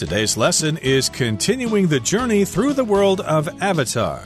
Today's lesson is continuing the journey through the world of Avatar.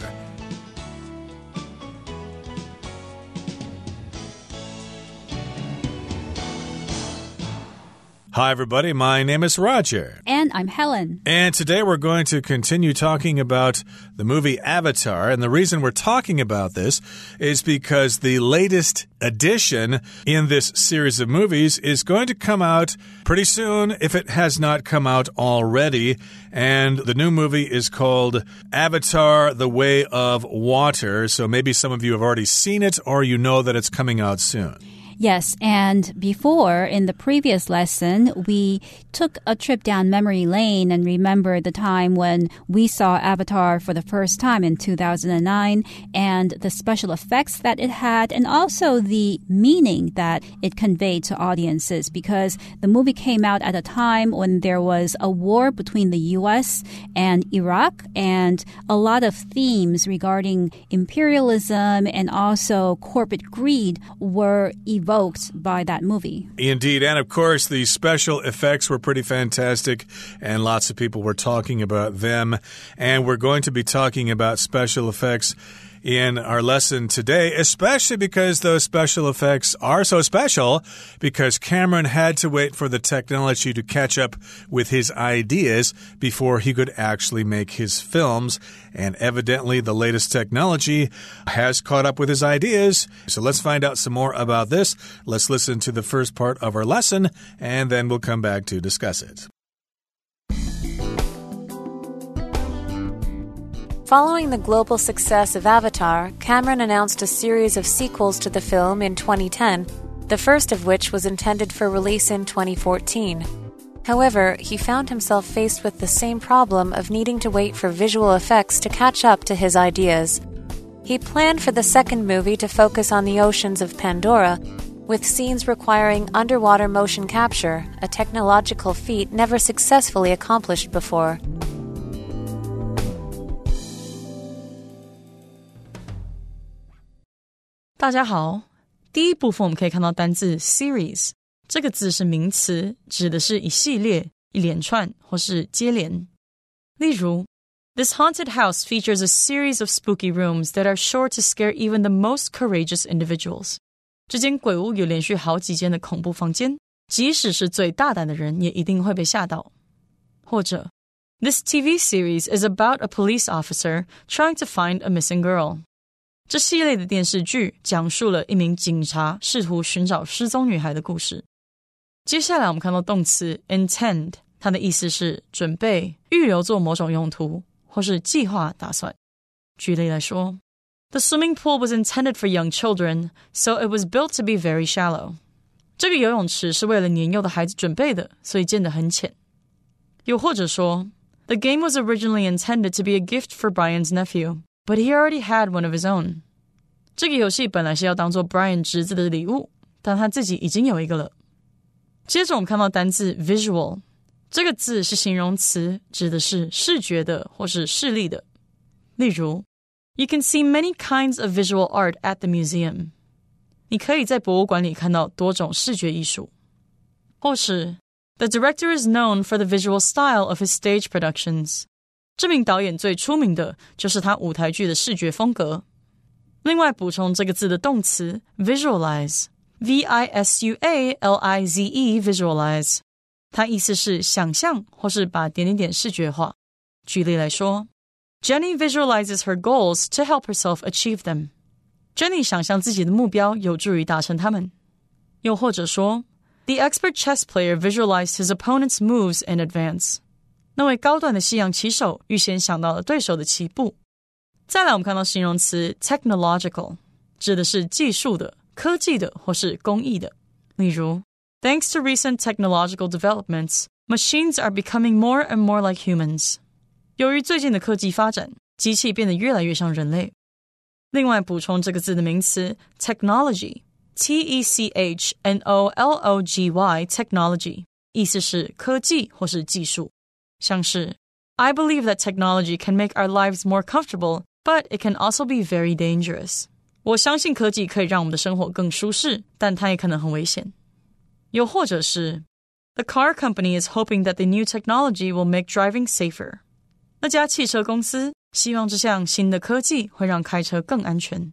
Hi, everybody. My name is Roger. I'm Helen. And today we're going to continue talking about the movie Avatar. And the reason we're talking about this is because the latest edition in this series of movies is going to come out pretty soon if it has not come out already. And the new movie is called Avatar The Way of Water. So maybe some of you have already seen it or you know that it's coming out soon. Yes, and before in the previous lesson, we took a trip down memory lane and remembered the time when we saw Avatar for the first time in 2009 and the special effects that it had and also the meaning that it conveyed to audiences because the movie came out at a time when there was a war between the US and Iraq and a lot of themes regarding imperialism and also corporate greed were evoked by that movie. Indeed. And of course, the special effects were pretty fantastic, and lots of people were talking about them. And we're going to be talking about special effects in our lesson today, especially because those special effects are so special because Cameron had to wait for the technology to catch up with his ideas before he could actually make his films. And evidently, the latest technology has caught up with his ideas. So let's find out some more about this. Let's listen to the first part of our lesson, and then we'll come back to discuss it. Following the global success of Avatar, Cameron announced a series of sequels to the film in 2010, the first of which was intended for release in 2014. However, he found himself faced with the same problem of needing to wait for visual effects to catch up to his ideas. He planned for the second movie to focus on the oceans of Pandora, with scenes requiring underwater motion capture, a technological feat never successfully accomplished before. 大家好，第一部分我们可以看到单字 series 这个字是名词，指的是一系列、一连串或是接连。例如，This haunted house features a series of spooky rooms that are sure to scare even the most courageous individuals。这间鬼屋有连续好几间的恐怖房间，即使是最大胆的人也一定会被吓到。或者，This TV series is about a police officer trying to find a missing girl。 这系列的电视剧讲述了一名警察试图寻找失踪女孩的故事。接下来，我们看到动词 intend，它的意思是准备、预留做某种用途，或是计划、打算。举例来说，The swimming pool was intended for young children, so it was built to be very shallow。这个游泳池是为了年幼的孩子准备的，所以建得很浅。又或者说，The game was originally intended to be a gift for Brian's nephew。 But he already had one of his own。这个游戏本来是要当做 Brian 侄子的礼物，但他自己已经有一个了。接着我们看到单字 visual，这个字是形容词，指的是视觉的或是视力的。例如，You can see many kinds of visual art at the museum。你可以在博物馆里看到多种视觉艺术。或是，The director is known for the visual style of his stage productions。 这名导演最出名的就是他舞台剧的视觉风格。另外，补充这个字的动词 visualize，v i s u a l i z e，visualize，它意思是想象或是把点点点视觉化。举例来说，Jenny visualizes her goals to help herself achieve them。Jenny 想象自己的目标有助于达成他们。又或者说，The expert chess player visualized his opponent's moves in advance。 那位高端的西洋棋手预先想到了对手的棋步。再来，我们看到形容词 technological，指的是技术的、科技的或是工艺的。例如，Thanks to recent technological developments, machines are becoming more and more like humans。由于最近的科技发展，机器变得越来越像人类。另外，补充这个字的名词 technology，t e c h n o l o g y，technology，意思是科技或是技术。 像是 I believe that technology can make our lives more comfortable, but it can also be very dangerous. 我相信科技可以让我们的生活更舒适，但它也可能很危险。又或者是 The car company is hoping that the new technology will make driving safer. 那家汽车公司希望这项新的科技会让开车更安全。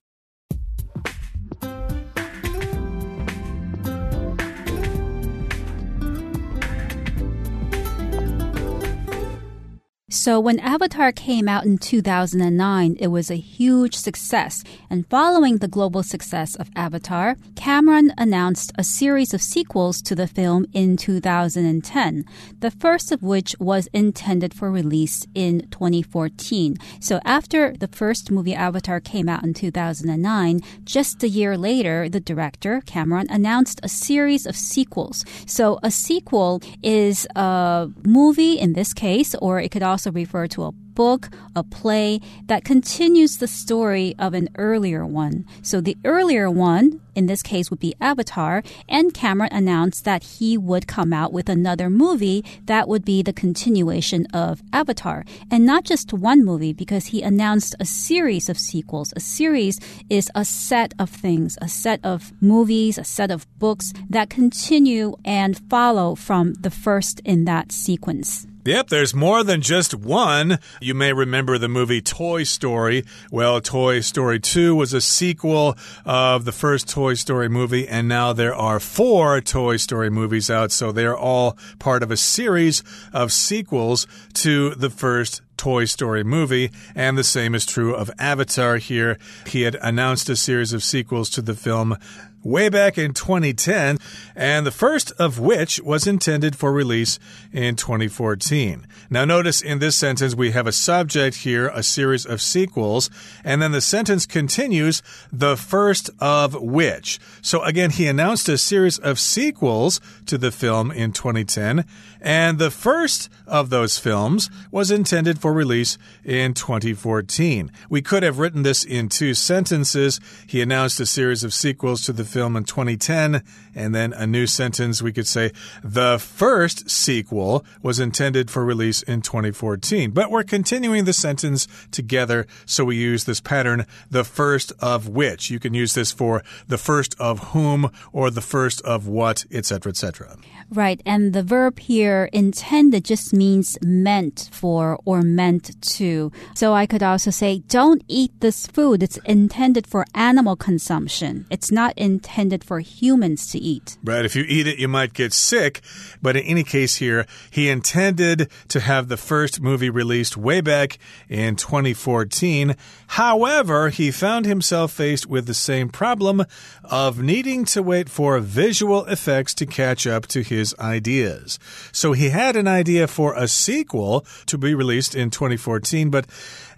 So when Avatar came out in 2009, it was a huge success. And following the global success of Avatar, Cameron announced a series of sequels to the film in 2010, the first of which was intended for release in 2014. So after the first movie Avatar came out in 2009, just a year later, the director, Cameron, announced a series of sequels. So a sequel is a movie in this case, or it could also also refer to a book, a play that continues the story of an earlier one. So the earlier one, in this case, would be Avatar, and Cameron announced that he would come out with another movie that would be the continuation of Avatar. And not just one movie, because he announced a series of sequels. A series is a set of things, a set of movies, a set of books that continue and follow from the first in that sequence. Yep, there's more than just one. You may remember the movie Toy Story. Well, Toy Story 2 was a sequel of the first Toy Story movie, and now there are four Toy Story movies out, so they're all part of a series of sequels to the first Toy Story movie, and the same is true of Avatar here. He had announced a series of sequels to the film way back in 2010, and the first of which was intended for release in 2014. Now, notice in this sentence we have a subject here, a series of sequels, and then the sentence continues, the first of which. So, again, he announced a series of sequels to the film in 2010, and the first of those films was intended for release in 2014. We could have written this in two sentences. He announced a series of sequels to the film in 2010, and then a new sentence we could say the first sequel was intended for release in 2014. But we're continuing the sentence together, so we use this pattern the first of which. You can use this for the first of whom or the first of what, etc., etc. Right, and the verb here intended just means meant for or meant to. So I could also say, don't eat this food. It's intended for animal consumption. It's not intended for humans to eat. Right, if you eat it, you might get sick. But in any case, here, he intended to have the first movie released way back in 2014. However, he found himself faced with the same problem of needing to wait for visual effects to catch up to his ideas. So he had an idea for a sequel to be released in 2014, but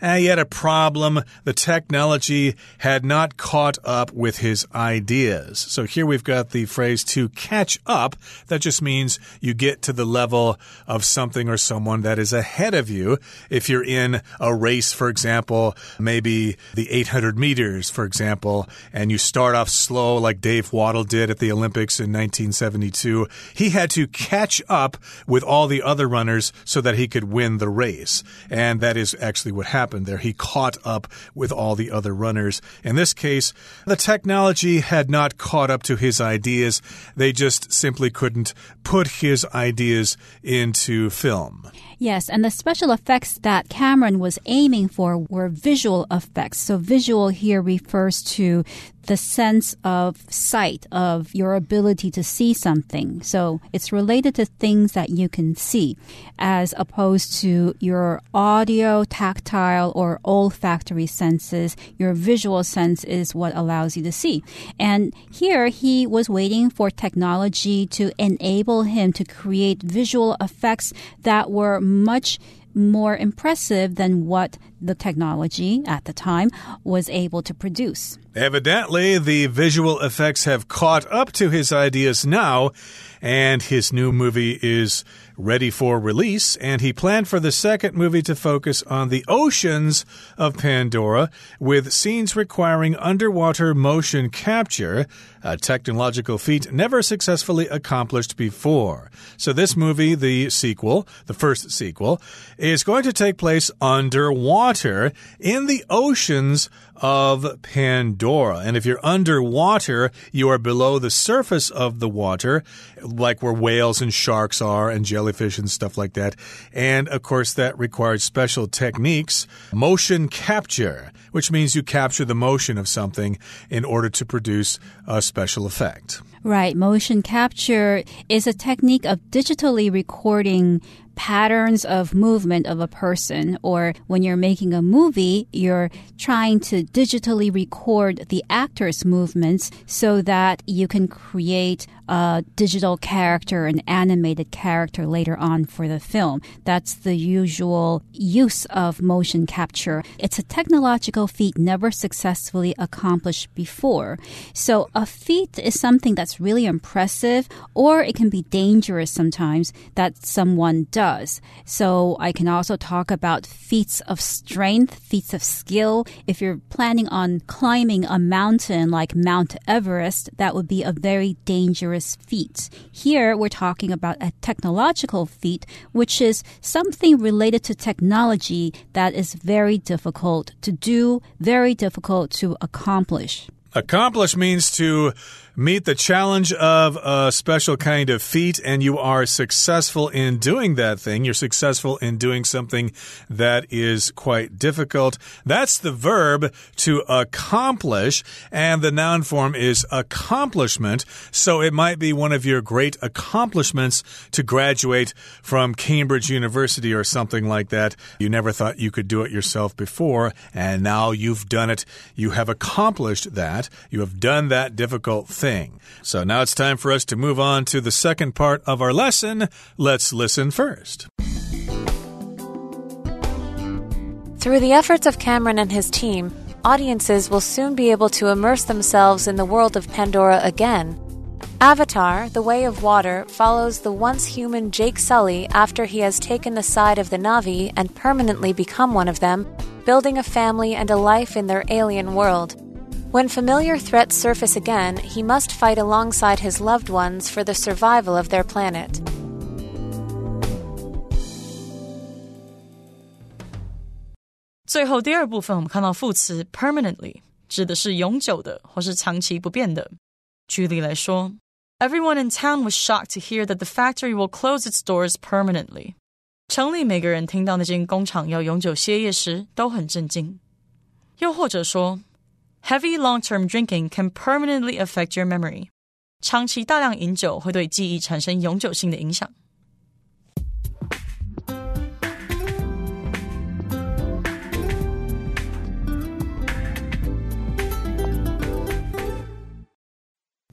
he had a problem. The technology had not caught up with his ideas. So here we've got the phrase to catch up. That just means you get to the level of something or someone that is ahead of you. If you're in a race, for example, maybe the 800 meters, for example, and you start off slow like Dave Wottle did at the Olympics in 1972, he had to catch up with all the other runners so that he could win the race. And that is actually what happened happened there. He caught up with all the other runners. In this case, the technology had not caught up to his ideas. They just simply couldn't put his ideas into film. Yes, and the special effects that Cameron was aiming for were visual effects. So, visual here refers to the sense of sight, of your ability to see something. So, it's related to things that you can see, as opposed to your audio, tactile, or olfactory senses. Your visual sense is what allows you to see. And here he was waiting for technology to enable him to create visual effects that were much more impressive than what the technology at the time was able to produce. Evidently, the visual effects have caught up to his ideas now, and his new movie is ready for release. And he planned for the second movie to focus on the oceans of Pandora, with scenes requiring underwater motion capture, a technological feat never successfully accomplished before. So, this movie, the sequel, the first sequel, is going to take place underwater water in the oceans of Pandora. And if you're underwater, you are below the surface of the water, like where whales and sharks are, and jellyfish and stuff like that. And of course, that requires special techniques. Motion capture, which means you capture the motion of something in order to produce a special effect. Right. Motion capture is a technique of digitally recording patterns of movement of a person, or when you're making a movie, you're trying to digitally record the actor's movements so that you can create a digital character, an animated character later on for the film. That's the usual use of motion capture. It's a technological feat never successfully accomplished before. So a feat is something that's really impressive, or it can be dangerous sometimes that someone does does. So I can also talk about feats of strength, feats of skill. If you're planning on climbing a mountain like Mount Everest, that would be a very dangerous feat. Here we're talking about a technological feat, which is something related to technology that is very difficult to do, very difficult to accomplish. Accomplish means to meet the challenge of a special kind of feat and you are successful in doing that thing. You're successful in doing something that is quite difficult. That's the verb to accomplish, and the noun form is accomplishment. So it might be one of your great accomplishments to graduate from Cambridge University or something like that. You never thought you could do it yourself before, and now you've done it. You have accomplished that. You have done that difficult thing thing. So now it's time for us to move on to the second part of our lesson. Let's listen first. Through the efforts of Cameron and his team, audiences will soon be able to immerse themselves in the world of Pandora again. Avatar, The Way of Water, follows the once human Jake Sully after he has taken the side of the Na'vi and permanently become one of them, building a family and a life in their alien world. When familiar threats surface again, he must fight alongside his loved ones for the survival of their planet. 最后第二部分，我们看到副词 permanently 指的是永久的或是长期不变的。举例来说，Everyone in town was shocked to hear that the factory will close its doors permanently。城里每个人听到那间工厂要永久歇业时，都很震惊。又或者说 Heavy long-term drinking can permanently affect your memory. 长期大量饮酒会对记忆产生永久性的影响。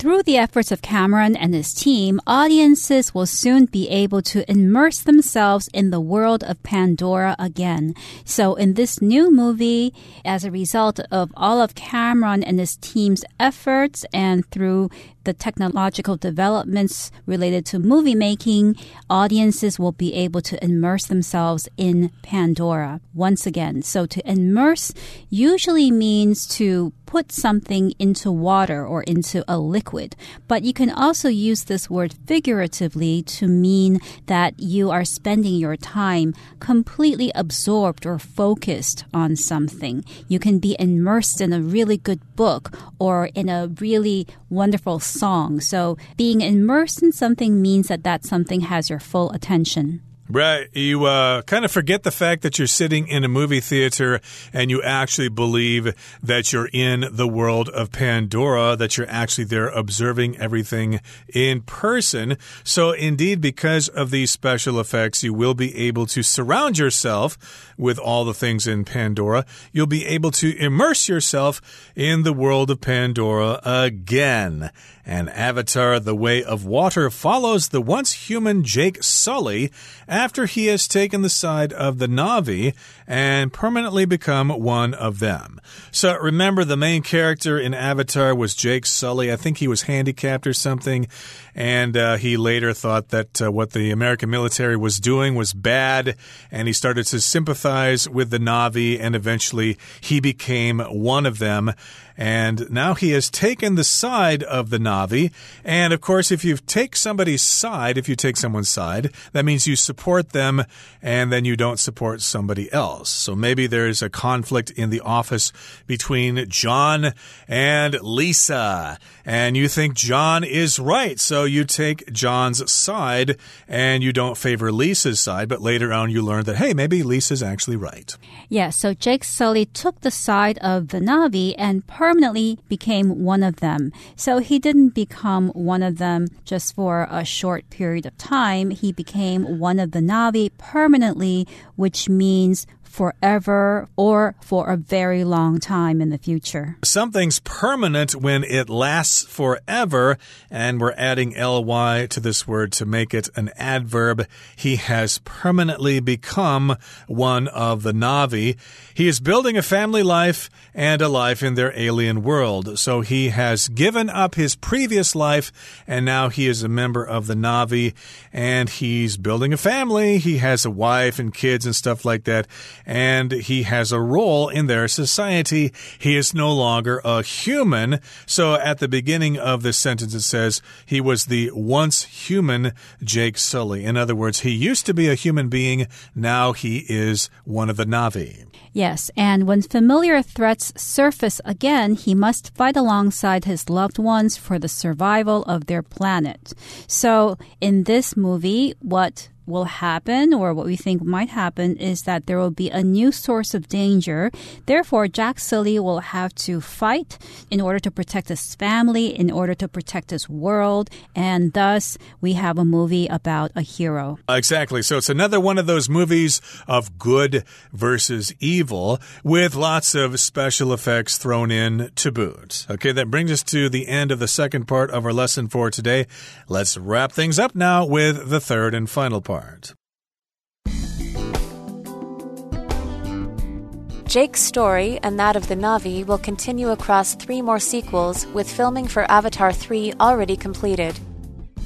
Through the efforts of Cameron and his team, audiences will soon be able to immerse themselves in the world of Pandora again. So in this new movie, as a result of all of Cameron and his team's efforts and through the technological developments related to movie making, audiences will be able to immerse themselves in Pandora once again. So to immerse usually means to put something into water or into a liquid. But you can also use this word figuratively to mean that you are spending your time completely absorbed or focused on something. You can be immersed in a really good book or in a really wonderful song. So being immersed in something means that that something has your full attention. Right. You uh, kind of forget the fact that you're sitting in a movie theater and you actually believe that you're in the world of Pandora, that you're actually there observing everything in person. So, indeed, because of these special effects, you will be able to surround yourself with all the things in Pandora. You'll be able to immerse yourself in the world of Pandora again. And Avatar The Way of Water follows the once human Jake Sully after he has taken the side of the Na'vi and permanently become one of them. So remember, the main character in Avatar was Jake Sully. I think he was handicapped or something, and uh, he later thought that uh, what the American military was doing was bad, and he started to sympathize with the Na'vi, and eventually he became one of them. And now he has taken the side of the Na'vi. And of course, if you take somebody's side, if you take someone's side, that means you support them and then you don't support somebody else. So maybe there's a conflict in the office between John and Lisa. And you think John is right. So you take John's side and you don't favor Lisa's side. But later on, you learn that, hey, maybe Lisa's actually right. Yeah, so Jake Sully took the side of the Na'vi and permanently became one of them. So he didn't become one of them just for a short period of time. He became one of the Na'vi permanently, which means forever or for a very long time in the future. Something's permanent when it lasts forever, and we're adding ly to this word to make it an adverb. He has permanently become one of the Na'vi. He is building a family life and a life in their alien world. So he has given up his previous life, and now he is a member of the Na'vi, and he's building a family. He has a wife and kids and stuff like that and he has a role in their society. He is no longer a human. So at the beginning of this sentence, it says he was the once human Jake Sully. In other words, he used to be a human being. Now he is one of the Na'vi. Yes, and when familiar threats surface again, he must fight alongside his loved ones for the survival of their planet. So in this movie, what will happen or what we think might happen is that there will be a new source of danger. Therefore, Jack Sully will have to fight in order to protect his family, in order to protect his world, and thus we have a movie about a hero. Uh, exactly. So it's another one of those movies of good versus evil with lots of special effects thrown in to boot. Okay, that brings us to the end of the second part of our lesson for today. Let's wrap things up now with the third and final part. Jake's story and that of the Na'vi will continue across three more sequels, with filming for Avatar 3 already completed.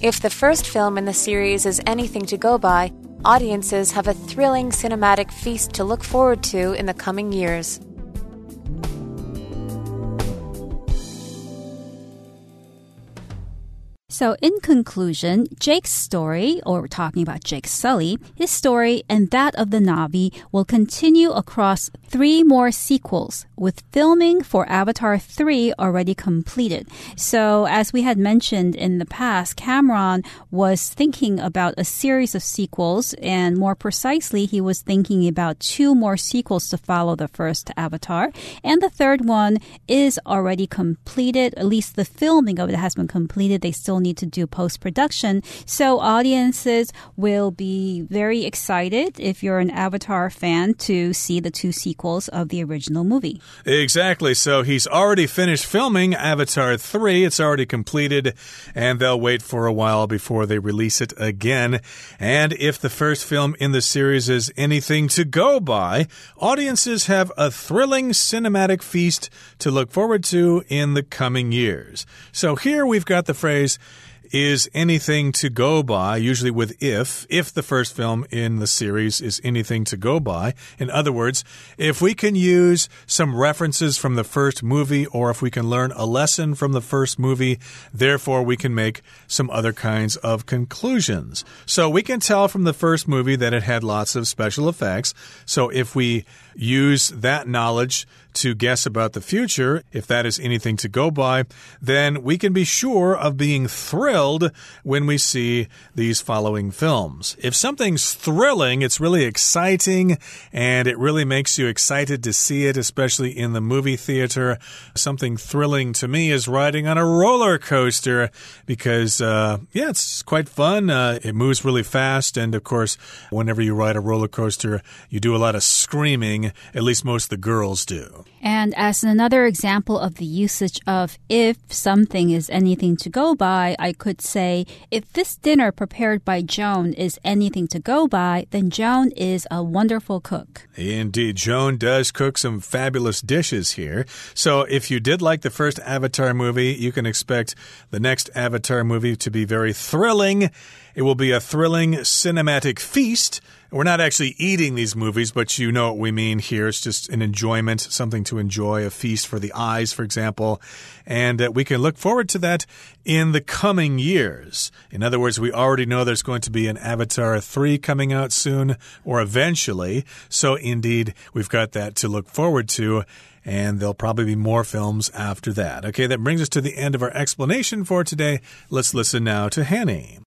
If the first film in the series is anything to go by, audiences have a thrilling cinematic feast to look forward to in the coming years. So, in conclusion, Jake's story, or we're talking about Jake Sully, his story and that of the Na'vi will continue across three more sequels, with filming for Avatar 3 already completed. So, as we had mentioned in the past, Cameron was thinking about a series of sequels, and more precisely, he was thinking about two more sequels to follow the first Avatar. And the third one is already completed, at least the filming of it has been completed. They still need to do post production. So audiences will be very excited if you're an Avatar fan to see the two sequels of the original movie. Exactly. So he's already finished filming Avatar 3. It's already completed, and they'll wait for a while before they release it again. And if the first film in the series is anything to go by, audiences have a thrilling cinematic feast to look forward to in the coming years. So here we've got the phrase is anything to go by, usually with if, if the first film in the series is anything to go by. In other words, if we can use some references from the first movie or if we can learn a lesson from the first movie, therefore we can make some other kinds of conclusions. So we can tell from the first movie that it had lots of special effects. So if we use that knowledge to guess about the future, if that is anything to go by, then we can be sure of being thrilled when we see these following films. If something's thrilling, it's really exciting and it really makes you excited to see it, especially in the movie theater. Something thrilling to me is riding on a roller coaster because, uh, yeah, it's quite fun. Uh, it moves really fast. And of course, whenever you ride a roller coaster, you do a lot of screaming. At least most of the girls do. And as another example of the usage of if something is anything to go by, I could say, if this dinner prepared by Joan is anything to go by, then Joan is a wonderful cook. Indeed, Joan does cook some fabulous dishes here. So if you did like the first Avatar movie, you can expect the next Avatar movie to be very thrilling It will be a thrilling cinematic feast. We're not actually eating these movies, but you know what we mean here. It's just an enjoyment, something to enjoy, a feast for the eyes, for example. And uh, we can look forward to that in the coming years. In other words, we already know there's going to be an Avatar 3 coming out soon or eventually. So, indeed, we've got that to look forward to and there'll probably be more films after that. Okay, that brings us to the end of our explanation for today. Let's listen now to Hanny.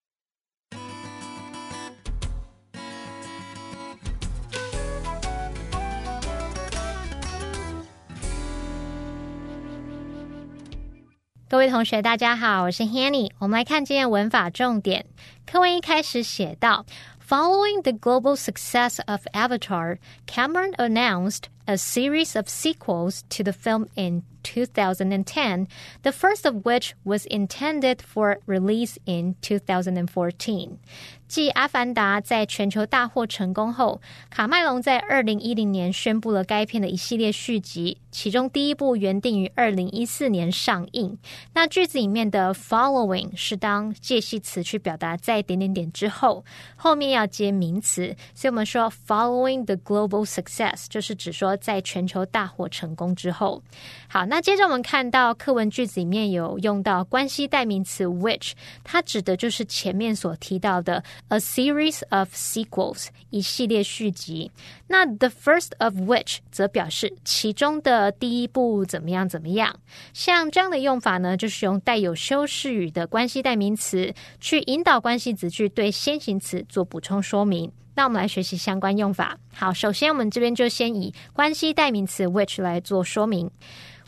各位同学，大家好，我是 Hanny。我们来看今天文法重点。课文一开始写到，Following the global success of Avatar, Cameron announced a series of sequels to the film in 2010, the first of which was intended for release in 2014. 继《阿凡达》在全球大获成功后，卡麦隆在二零一零年宣布了该片的一系列续集，其中第一部原定于二零一四年上映。那句子里面的 “following” 是当介系词去表达在点点点之后，后面要接名词，所以我们说 “following the global success” 就是指说在全球大获成功之后。好，那接着我们看到课文句子里面有用到关系代名词 “which”，它指的就是前面所提到的。A series of sequels，一系列续集。那 the first of which 则表示其中的第一部怎么样怎么样。像这样的用法呢，就是用带有修饰语的关系代名词去引导关系子句对先行词做补充说明。那我们来学习相关用法。好，首先我们这边就先以关系代名词 which 来做说明。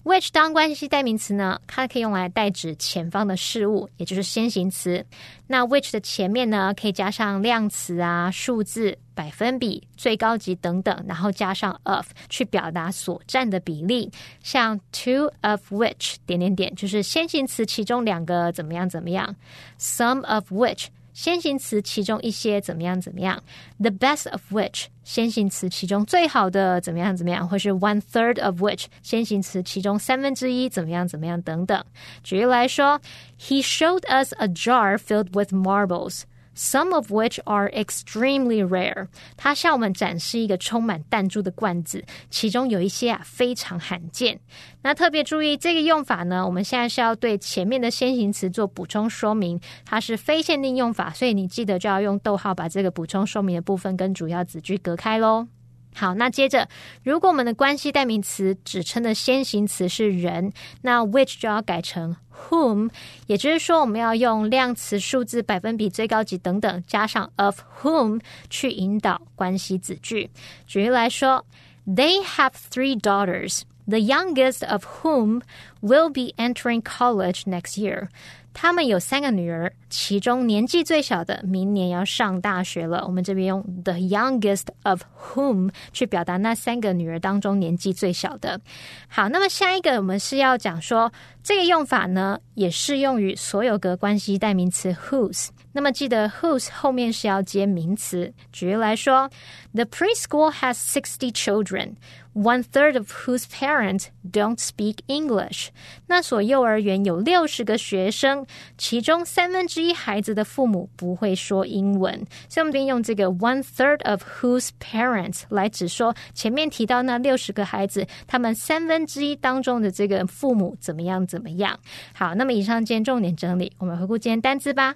Which 当关系代名词呢，它可以用来代指前方的事物，也就是先行词。那 which 的前面呢，可以加上量词啊、数字、百分比、最高级等等，然后加上 of 去表达所占的比例。像 two of which 点点点，就是先行词其中两个怎么样怎么样。some of which 先行词其中一些怎么样怎么样？The best of which 先行词其中最好的怎么样怎么样，或是 one third of which 先行词其中三分之一怎么样怎么样等等。举例来说，He showed us a jar filled with marbles。 Some of which are extremely rare。它向我们展示一个充满弹珠的罐子，其中有一些啊非常罕见。那特别注意这个用法呢，我们现在是要对前面的先行词做补充说明，它是非限定用法，所以你记得就要用逗号把这个补充说明的部分跟主要子句隔开喽。好，那接着，如果我们的关系代名词指称的先行词是人，那 which 就要改成 whom，也就是说，我们要用量词、数字、百分比、最高级等等，加上 of whom 去引导关系子句。举例来说，They have three daughters, the youngest of whom will be entering college next year. 他们有三个女儿，其中年纪最小的明年要上大学了。我们这边用 the youngest of whom 去表达那三个女儿当中年纪最小的。好，那么下一个我们是要讲说这个用法呢，也适用于所有格关系代名词 whose。那么记得 whose 后面是要接名词。举例来说，The preschool has sixty children。One third of whose parents don't speak English。那所幼儿园有六十个学生，其中三分之一孩子的父母不会说英文。所以，我们便用这个 one third of whose parents 来指说前面提到那六十个孩子，他们三分之一当中的这个父母怎么样怎么样。好，那么以上今天重点整理，我们回顾今天单词吧。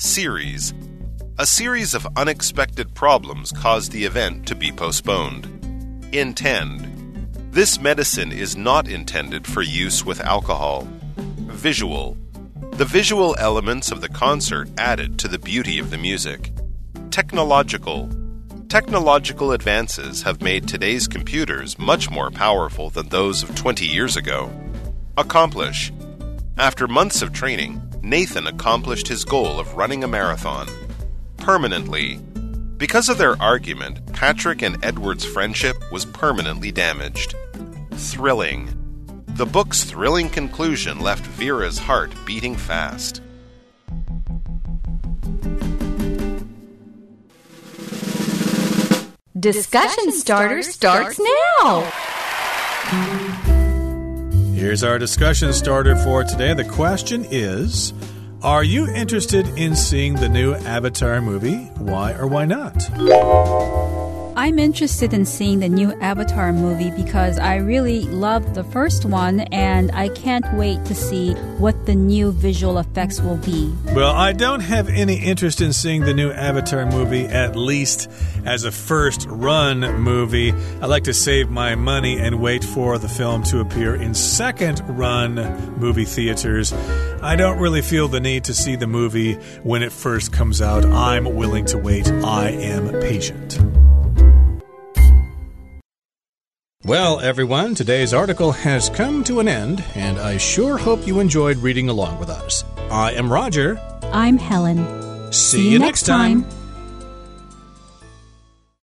Series A series of unexpected problems caused the event to be postponed. Intend. This medicine is not intended for use with alcohol. Visual. The visual elements of the concert added to the beauty of the music. Technological. Technological advances have made today's computers much more powerful than those of 20 years ago. Accomplish. After months of training, Nathan accomplished his goal of running a marathon permanently. Because of their argument, Patrick and Edward's friendship was permanently damaged. Thrilling. The book's thrilling conclusion left Vera's heart beating fast. Discussion starter starts now. Here's our discussion starter for today. The question is Are you interested in seeing the new Avatar movie? Why or why not? I'm interested in seeing the new Avatar movie because I really loved the first one and I can't wait to see what the new visual effects will be. Well, I don't have any interest in seeing the new Avatar movie, at least as a first run movie. I like to save my money and wait for the film to appear in second run movie theaters. I don't really feel the need to see the movie when it first comes out. I'm willing to wait. I am patient. Well, everyone, today's article has come to an end, and I sure hope you enjoyed reading along with us. I am Roger. I'm Helen. See, you next time.